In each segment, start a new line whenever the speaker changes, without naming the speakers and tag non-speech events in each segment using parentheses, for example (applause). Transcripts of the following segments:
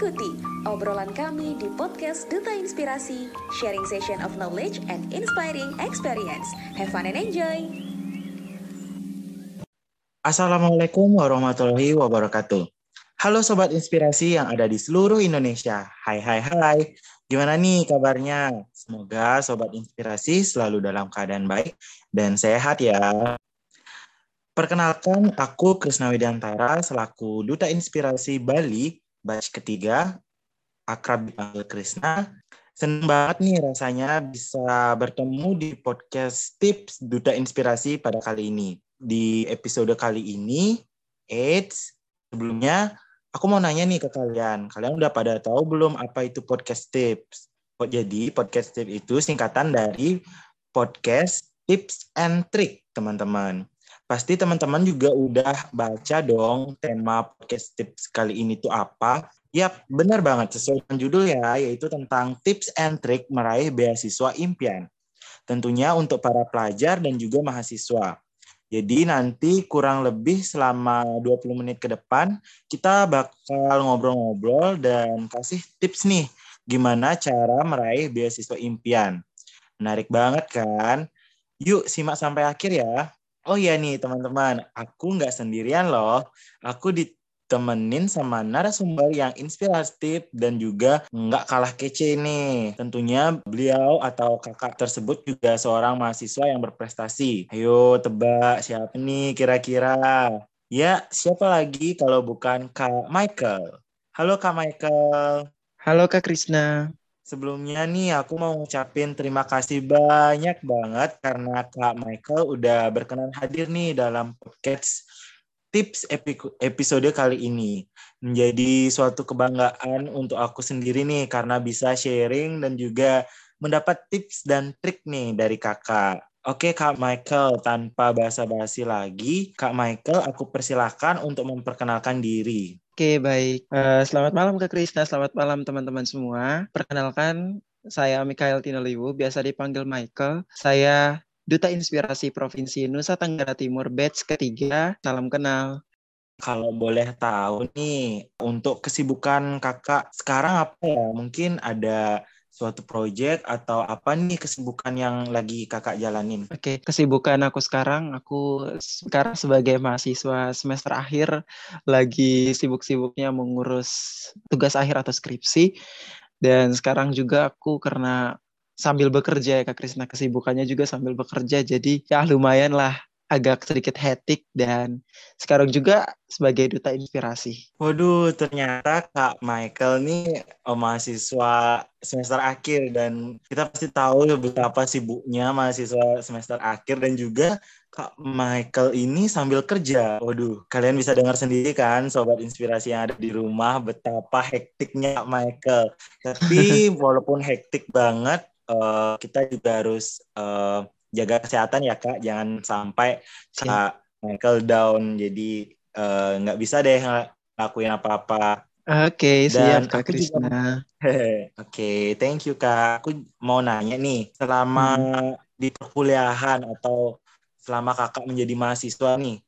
Ikuti obrolan kami di podcast Duta Inspirasi, sharing session of knowledge and inspiring experience. Have fun and enjoy!
Assalamualaikum warahmatullahi wabarakatuh. Halo Sobat Inspirasi yang ada di seluruh Indonesia. Hai hai hai. Gimana nih kabarnya? Semoga Sobat Inspirasi selalu dalam keadaan baik dan sehat ya. Perkenalkan, aku Krisna Widantara selaku Duta Inspirasi Bali batch ketiga, akrab dipanggil Krisna. Senang banget nih rasanya bisa bertemu di podcast Tips Duta Inspirasi pada kali ini. Di episode kali ini, AIDS, sebelumnya aku mau nanya nih ke kalian. Kalian udah pada tahu belum apa itu podcast tips? Oh, jadi podcast tips itu singkatan dari podcast tips and trick, teman-teman. Pasti teman-teman juga udah baca dong tema podcast tips kali ini tuh apa. Yap, benar banget sesuai dengan judul ya, yaitu tentang tips and trick meraih beasiswa impian. Tentunya untuk para pelajar dan juga mahasiswa. Jadi nanti kurang lebih selama 20 menit ke depan kita bakal ngobrol-ngobrol dan kasih tips nih gimana cara meraih beasiswa impian. Menarik banget kan? Yuk simak sampai akhir ya. Oh iya nih teman-teman, aku nggak sendirian loh. Aku ditemenin sama narasumber yang inspiratif dan juga nggak kalah kece nih. Tentunya beliau atau kakak tersebut juga seorang mahasiswa yang berprestasi. Ayo tebak siapa nih kira-kira? Ya, siapa lagi kalau bukan Kak Michael? Halo Kak Michael.
Halo Kak Krisna.
Sebelumnya nih aku mau ngucapin terima kasih banyak banget karena Kak Michael udah berkenan hadir nih dalam podcast tips episode kali ini. Menjadi suatu kebanggaan untuk aku sendiri nih karena bisa sharing dan juga mendapat tips dan trik nih dari kakak. Oke Kak Michael, tanpa basa-basi lagi, Kak Michael aku persilahkan untuk memperkenalkan diri.
Oke, baik. Uh, selamat malam Kak Krisna, selamat malam teman-teman semua. Perkenalkan, saya Mikael Tinoliwu, biasa dipanggil Michael. Saya Duta Inspirasi Provinsi Nusa Tenggara Timur batch ketiga. Salam kenal.
Kalau boleh tahu nih, untuk kesibukan kakak sekarang apa ya? Mungkin ada suatu proyek atau apa nih kesibukan yang lagi kakak jalanin?
Oke, kesibukan aku sekarang, aku sekarang sebagai mahasiswa semester akhir lagi sibuk-sibuknya mengurus tugas akhir atau skripsi. Dan sekarang juga aku karena sambil bekerja ya Kak Krisna, kesibukannya juga sambil bekerja, jadi ya lumayan lah agak sedikit hektik dan sekarang juga sebagai duta inspirasi.
Waduh, ternyata Kak Michael nih oh, mahasiswa semester akhir dan kita pasti tahu betapa sibuknya mahasiswa semester akhir dan juga Kak Michael ini sambil kerja. Waduh, kalian bisa dengar sendiri kan sobat inspirasi yang ada di rumah betapa hektiknya Kak Michael. Tapi (laughs) walaupun hektik banget, uh, kita juga harus uh, jaga kesehatan ya kak. Jangan sampai kak Michael down. Jadi eh, nggak uh, bisa deh ngelakuin apa-apa.
Oke okay, siap kak Krisna. (laughs)
Oke okay, thank you kak. Aku mau nanya nih selama hmm. di perkuliahan atau selama kakak menjadi mahasiswa nih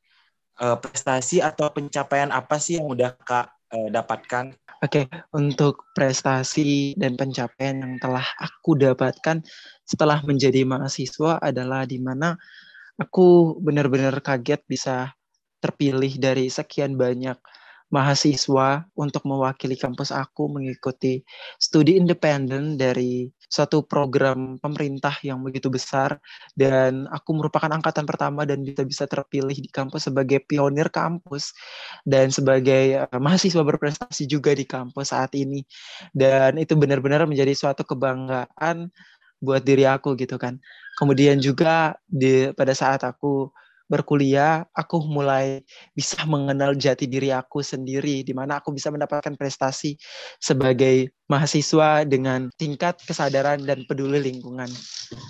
uh, prestasi atau pencapaian apa sih yang udah kak uh, dapatkan.
Oke, okay, untuk prestasi dan pencapaian yang telah aku dapatkan setelah menjadi mahasiswa adalah di mana aku benar-benar kaget bisa terpilih dari sekian banyak mahasiswa untuk mewakili kampus aku mengikuti studi independen dari suatu program pemerintah yang begitu besar. Dan aku merupakan angkatan pertama dan bisa bisa terpilih di kampus sebagai pionir kampus dan sebagai uh, mahasiswa berprestasi juga di kampus saat ini. Dan itu benar-benar menjadi suatu kebanggaan buat diri aku gitu kan. Kemudian juga di pada saat aku berkuliah, aku mulai bisa mengenal jati diri aku sendiri, di mana aku bisa mendapatkan prestasi sebagai mahasiswa dengan tingkat kesadaran dan peduli lingkungan.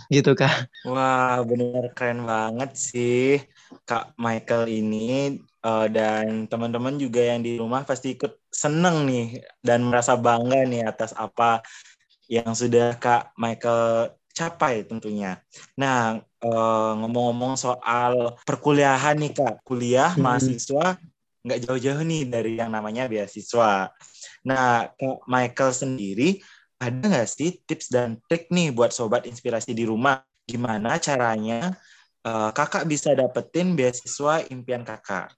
Gitu, Kak.
Wah, benar keren banget sih, Kak Michael ini. Uh, dan teman-teman juga yang di rumah pasti ikut seneng nih dan merasa bangga nih atas apa yang sudah Kak Michael capai tentunya. Nah, ngomong ngomong-ngomong soal perkuliahan nih Kak, kuliah hmm. mahasiswa nggak jauh-jauh nih dari yang namanya beasiswa. Nah, Kak Michael sendiri ada nggak sih tips dan trik nih buat sobat inspirasi di rumah? Gimana caranya uh, kakak bisa dapetin beasiswa impian kakak?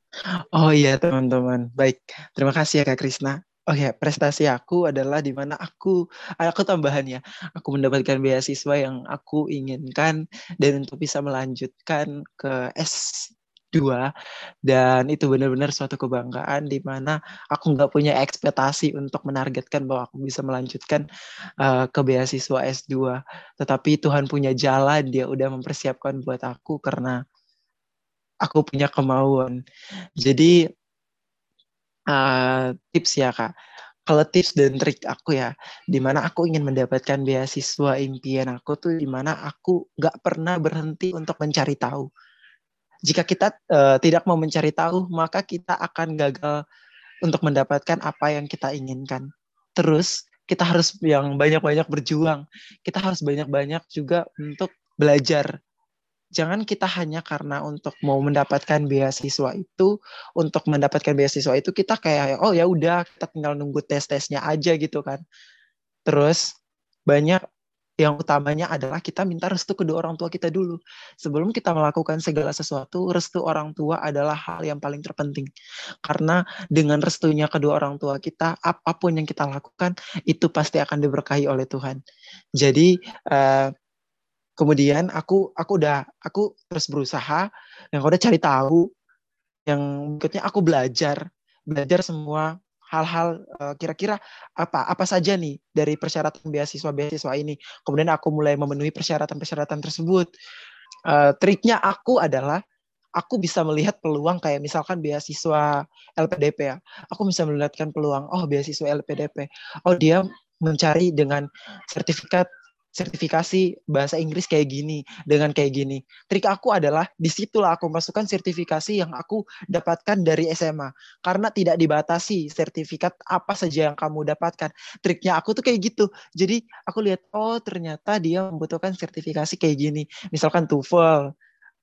Oh iya teman-teman, baik. Terima kasih ya Kak Krisna. Oh ya, prestasi aku adalah di mana aku, aku tambahannya, aku mendapatkan beasiswa yang aku inginkan dan untuk bisa melanjutkan ke S 2 dan itu benar-benar suatu kebanggaan di mana aku nggak punya ekspektasi untuk menargetkan bahwa aku bisa melanjutkan uh, ke beasiswa S2 tetapi Tuhan punya jalan dia udah mempersiapkan buat aku karena aku punya kemauan. Jadi uh, tips ya kak kalau tips dan trik aku ya, di mana aku ingin mendapatkan beasiswa impian aku tuh di mana aku nggak pernah berhenti untuk mencari tahu jika kita uh, tidak mau mencari tahu, maka kita akan gagal untuk mendapatkan apa yang kita inginkan. Terus kita harus yang banyak-banyak berjuang. Kita harus banyak-banyak juga untuk belajar. Jangan kita hanya karena untuk mau mendapatkan beasiswa itu, untuk mendapatkan beasiswa itu kita kayak oh ya udah kita tinggal nunggu tes-tesnya aja gitu kan. Terus banyak yang utamanya adalah kita minta restu kedua orang tua kita dulu. Sebelum kita melakukan segala sesuatu, restu orang tua adalah hal yang paling terpenting. Karena dengan restunya kedua orang tua kita, apa pun yang kita lakukan, itu pasti akan diberkahi oleh Tuhan. Jadi, uh, kemudian aku aku udah aku terus berusaha, yang udah cari tahu, yang berikutnya aku belajar, belajar semua hal-hal uh, kira-kira apa apa saja nih dari persyaratan beasiswa beasiswa ini. Kemudian aku mulai memenuhi persyaratan-persyaratan tersebut. Uh, triknya aku adalah aku bisa melihat peluang kayak misalkan beasiswa LPDP ya. Aku bisa melihatkan peluang, oh beasiswa LPDP. Oh dia mencari dengan sertifikat sertifikasi bahasa Inggris kayak gini dengan kayak gini. Trik aku adalah di situlah aku masukkan sertifikasi yang aku dapatkan dari SMA karena tidak dibatasi sertifikat apa saja yang kamu dapatkan. Triknya aku tuh kayak gitu. Jadi aku lihat oh ternyata dia membutuhkan sertifikasi kayak gini. Misalkan TOEFL.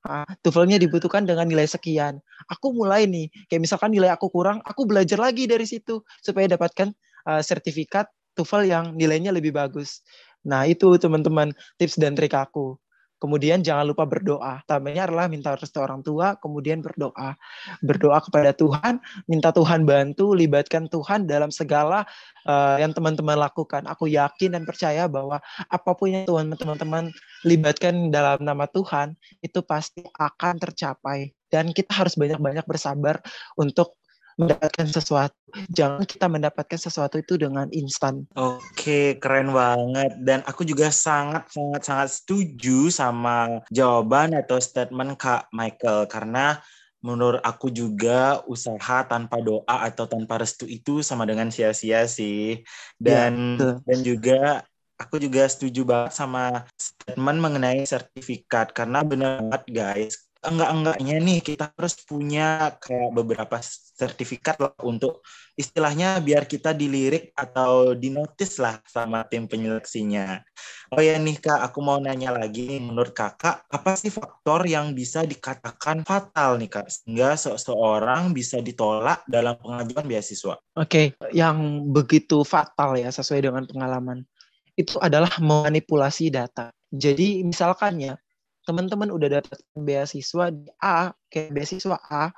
Nah, TOEFL-nya dibutuhkan dengan nilai sekian. Aku mulai nih, kayak misalkan nilai aku kurang, aku belajar lagi dari situ supaya dapatkan uh, sertifikat TOEFL yang nilainya lebih bagus. Nah, itu teman-teman tips dan trik aku. Kemudian jangan lupa berdoa. Tamanya adalah minta restu orang tua, kemudian berdoa. Berdoa kepada Tuhan, minta Tuhan bantu, libatkan Tuhan dalam segala uh, yang teman-teman lakukan. Aku yakin dan percaya bahwa apa pun yang Tuhan teman-teman libatkan dalam nama Tuhan, itu pasti akan tercapai. Dan kita harus banyak-banyak bersabar untuk mendapatkan sesuatu. Jangan kita mendapatkan sesuatu itu dengan instan.
Oke, keren banget. Dan aku juga sangat sangat sangat setuju sama jawaban atau statement Kak Michael karena menurut aku juga usaha tanpa doa atau tanpa restu itu sama dengan sia-sia sih. Dan ya, dan juga aku juga setuju banget sama statement mengenai sertifikat karena benar banget guys enggak-enggaknya nih kita harus punya kayak beberapa sertifikat lah untuk istilahnya biar kita dilirik atau dinotis lah sama tim penyeleksinya. Oh ya nih kak, aku mau nanya lagi menurut kakak apa sih faktor yang bisa dikatakan fatal nih kak sehingga seseorang bisa ditolak dalam pengajuan beasiswa?
Oke, okay. yang begitu fatal ya sesuai dengan pengalaman itu adalah manipulasi data. Jadi misalkan ya teman-teman udah dapat beasiswa di A, kayak beasiswa A,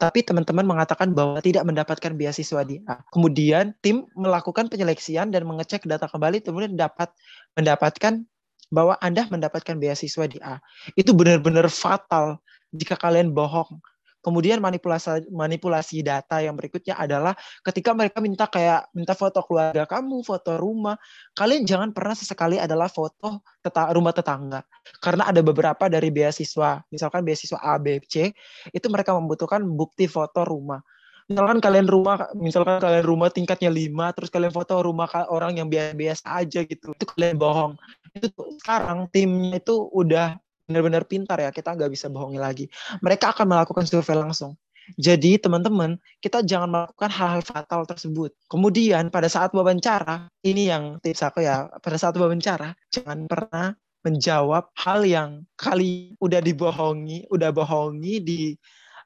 tapi teman-teman mengatakan bahwa tidak mendapatkan beasiswa di A. Kemudian tim melakukan penyeleksian dan mengecek data kembali, kemudian dapat mendapatkan bahwa Anda mendapatkan beasiswa di A. Itu benar-benar fatal jika kalian bohong Kemudian manipulasi manipulasi data yang berikutnya adalah ketika mereka minta kayak minta foto keluarga kamu, foto rumah, kalian jangan pernah sesekali adalah foto teta rumah tetangga. Karena ada beberapa dari beasiswa, misalkan beasiswa A, B, C, itu mereka membutuhkan bukti foto rumah misalkan kalian rumah misalkan kalian rumah tingkatnya lima terus kalian foto rumah orang yang biasa biasa aja gitu itu kalian bohong itu sekarang timnya itu udah benar-benar pintar ya, kita nggak bisa bohongi lagi. Mereka akan melakukan survei langsung. Jadi teman-teman, kita jangan melakukan hal-hal fatal tersebut. Kemudian pada saat wawancara, ini yang tips aku ya, pada saat wawancara, jangan pernah menjawab hal yang kali udah dibohongi, udah bohongi di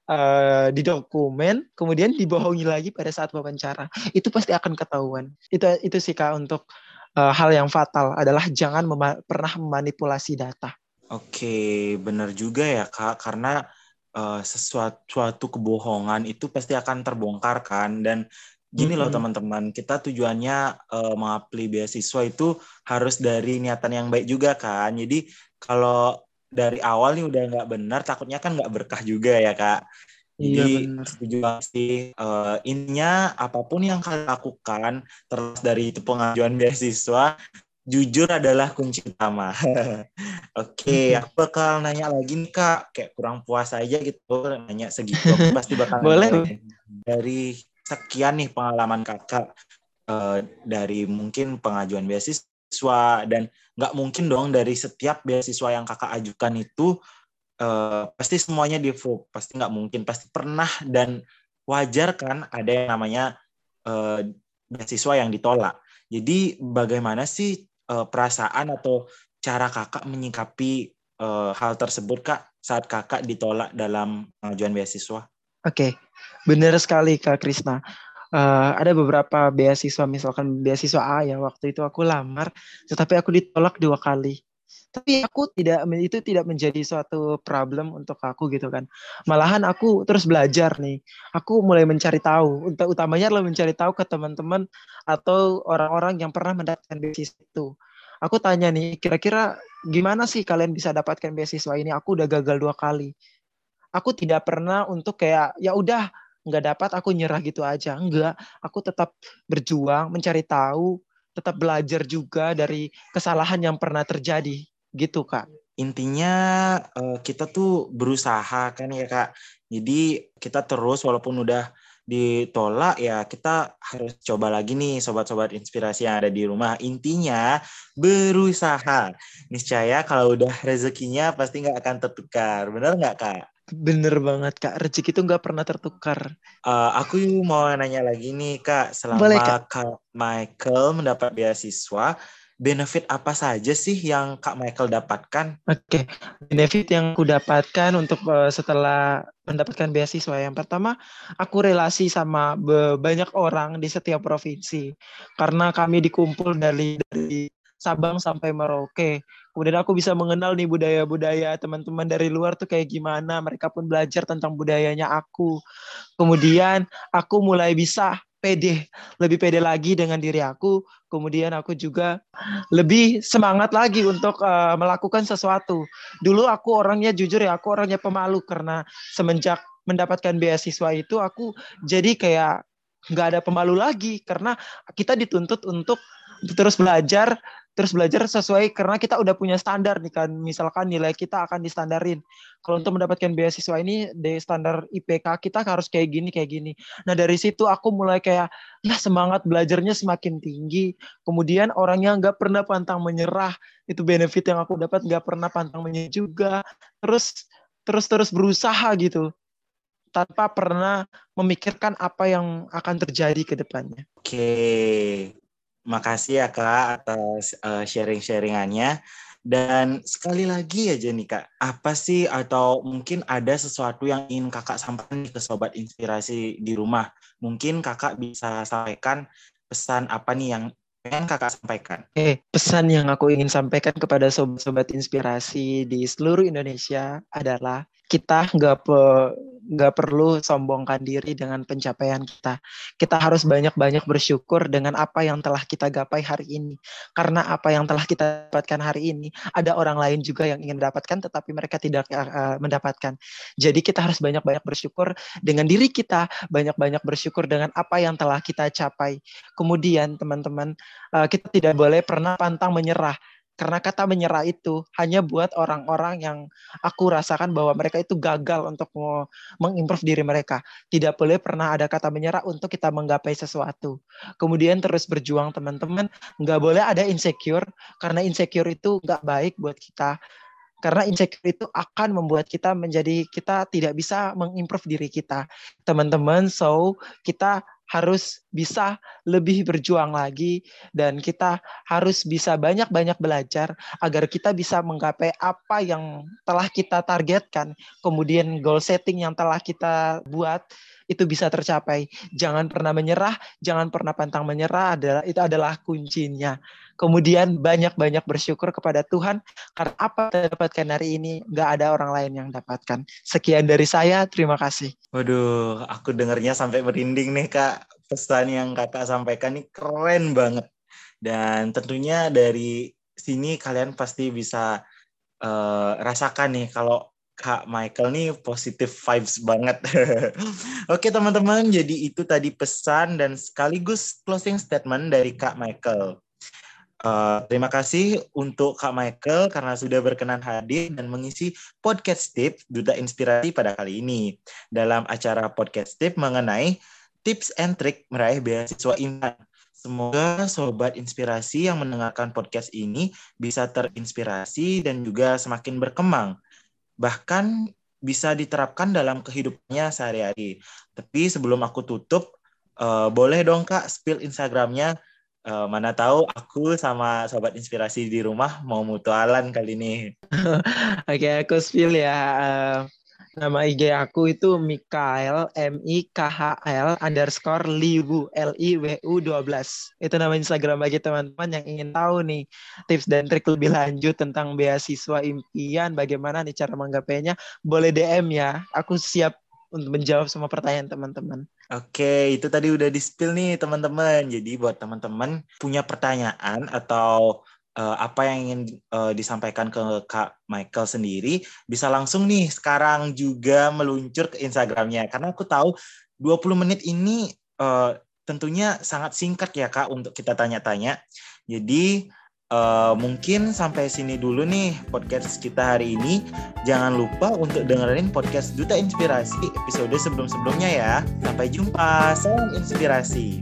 uh, di dokumen, kemudian dibohongi lagi pada saat wawancara. Itu pasti akan ketahuan. Itu itu sih kak untuk uh, hal yang fatal adalah jangan mema pernah memanipulasi data.
Oke, benar juga ya kak, karena uh, sesuatu suatu kebohongan itu pasti akan terbongkar kan. Dan gini loh teman-teman, kita tujuannya uh, mengapli beasiswa itu harus dari niatan yang baik juga kan. Jadi kalau dari awal nih udah nggak benar, takutnya kan nggak berkah juga ya kak. Jadi iya, setuju sih. Uh, intinya apa pun yang kalian lakukan terus dari itu pengajuan beasiswa jujur adalah kunci utama. (laughs) Oke, okay, aku bakal nanya lagi nih kak, kayak kurang puas aja gitu, nanya segitu. (laughs) Pasti bakal
boleh
dari sekian nih pengalaman kakak uh, dari mungkin pengajuan beasiswa dan nggak mungkin dong dari setiap beasiswa yang kakak ajukan itu uh, pasti semuanya di pasti nggak mungkin pasti pernah dan wajar kan ada yang namanya uh, beasiswa yang ditolak jadi bagaimana sih uh, perasaan atau cara kakak menyikapi uh, hal tersebut kak saat kakak ditolak dalam pengajuan beasiswa
Oke, okay. benar sekali Kak Krisna. Uh, ada beberapa beasiswa, misalkan beasiswa A ya, waktu itu aku lamar, tetapi aku ditolak dua kali. Tapi aku tidak, itu tidak menjadi suatu problem untuk aku gitu kan. Malahan aku terus belajar nih. Aku mulai mencari tahu, untuk utamanya adalah mencari tahu ke teman-teman atau orang-orang yang pernah mendapatkan beasiswa itu. Aku tanya nih, kira-kira gimana sih kalian bisa dapatkan beasiswa ini? Aku udah gagal dua kali aku tidak pernah untuk kayak ya udah nggak dapat aku nyerah gitu aja enggak aku tetap berjuang mencari tahu tetap belajar juga dari kesalahan yang pernah terjadi gitu kak.
Intinya eh, kita tuh berusaha kan ya kak. Jadi kita terus walaupun udah ditolak ya kita harus coba lagi nih sobat-sobat inspirasi yang ada di rumah. Intinya berusaha. Niscaya kalau udah rezekinya pasti nggak akan tertukar. Benar nggak kak
Bener banget kak, rezeki itu nggak pernah tertukar.
Uh, aku mau nanya lagi nih kak, selama Boleh, kak. kak Michael mendapat beasiswa, benefit apa saja sih yang kak Michael dapatkan?
Oke, okay. benefit yang aku dapatkan untuk uh, setelah mendapatkan beasiswa yang pertama, aku relasi sama banyak orang di setiap provinsi karena kami dikumpul dari dari Sabang sampai Merauke kemudian aku bisa mengenal nih budaya-budaya teman-teman dari luar tuh kayak gimana. Mereka pun belajar tentang budayanya aku. Kemudian aku mulai bisa pede lebih pede lagi dengan diri aku. Kemudian aku juga lebih semangat lagi untuk uh, melakukan sesuatu. Dulu aku orangnya jujur ya aku orangnya pemalu karena semenjak mendapatkan beasiswa itu aku jadi kayak nggak ada pemalu lagi. Karena kita dituntut untuk terus belajar terus belajar sesuai karena kita udah punya standar nih kan. Misalkan nilai kita akan distandarin. Kalau untuk mendapatkan beasiswa ini di standar IPK kita harus kayak gini kayak gini. Nah dari situ aku mulai kayak ya semangat belajarnya semakin tinggi. Kemudian orangnya nggak pernah pantang menyerah itu benefit yang aku dapat nggak pernah pantang menyerah juga. Terus terus terus berusaha gitu tanpa pernah memikirkan apa yang akan terjadi ke depannya.
Oke, Makasih ya Kak atas uh, sharing-sharingannya. Dan sekali lagi aja nih Kak, apa sih atau mungkin ada sesuatu yang ingin Kakak sampaikan ke Sobat Inspirasi di rumah? Mungkin Kakak bisa sampaikan pesan apa nih yang pengen Kakak sampaikan?
Eh, pesan yang aku ingin sampaikan kepada Sobat-Sobat Inspirasi di seluruh Indonesia adalah kita nggak nggak perlu sombongkan diri dengan pencapaian kita. Kita harus banyak-banyak bersyukur dengan apa yang telah kita gapai hari ini. Karena apa yang telah kita dapatkan hari ini, ada orang lain juga yang ingin mendapatkan, tetapi mereka tidak uh, mendapatkan. Jadi kita harus banyak-banyak bersyukur dengan diri kita, banyak-banyak bersyukur dengan apa yang telah kita capai. Kemudian teman-teman, uh, kita tidak boleh pernah pantang menyerah karena kata menyerah itu hanya buat orang-orang yang aku rasakan bahwa mereka itu gagal untuk mengimprove diri mereka. Tidak boleh pernah ada kata menyerah untuk kita menggapai sesuatu. Kemudian terus berjuang teman-teman. Nggak boleh ada insecure karena insecure itu nggak baik buat kita. Karena insecure itu akan membuat kita menjadi kita tidak bisa mengimprove diri kita. Teman-teman, so kita harus bisa lebih berjuang lagi dan kita harus bisa banyak-banyak belajar agar kita bisa menggapai apa yang telah kita targetkan, kemudian goal setting yang telah kita buat itu bisa tercapai. Jangan pernah menyerah, jangan pernah pantang menyerah adalah itu adalah kuncinya. Kemudian banyak-banyak bersyukur kepada Tuhan karena apa yang dapatkan hari ini nggak ada orang lain yang dapatkan. Sekian dari saya, terima kasih.
Waduh, aku dengarnya sampai merinding nih kak. Pesan yang kakak sampaikan ini keren banget. Dan tentunya dari sini kalian pasti bisa uh, rasakan nih kalau Kak Michael nih positif vibes banget. (laughs) Oke teman-teman, jadi itu tadi pesan dan sekaligus closing statement dari Kak Michael. Uh, terima kasih untuk Kak Michael karena sudah berkenan hadir dan mengisi podcast tip Duta Inspirasi pada kali ini dalam acara podcast tip mengenai tips and trick meraih beasiswa iman. Semoga sobat inspirasi yang mendengarkan podcast ini bisa terinspirasi dan juga semakin berkembang bahkan bisa diterapkan dalam kehidupannya sehari-hari. Tapi sebelum aku tutup, uh, boleh dong Kak spill Instagramnya. Uh, mana tahu aku sama sobat inspirasi di rumah mau mutualan kali ini. (laughs)
Oke, okay, aku spill ya. Uh, Nama IG aku itu Mikael M I K H L underscore Liwu L I W U 12. Itu nama Instagram bagi teman-teman yang ingin tahu nih tips dan trik lebih lanjut tentang beasiswa impian, bagaimana nih cara menggapainya, boleh DM ya. Aku siap untuk menjawab semua pertanyaan teman-teman.
Oke, itu tadi udah di-spill nih teman-teman. Jadi buat teman-teman punya pertanyaan atau uh, apa yang ingin uh, disampaikan ke Kak Michael sendiri, bisa langsung nih sekarang juga meluncur ke Instagramnya. Karena aku tahu 20 menit ini uh, tentunya sangat singkat ya Kak untuk kita tanya-tanya. Jadi uh, mungkin sampai sini dulu nih podcast kita hari ini. Jangan lupa untuk dengerin podcast Duta Inspirasi episode sebelum-sebelumnya ya. Sampai jumpa, salam inspirasi.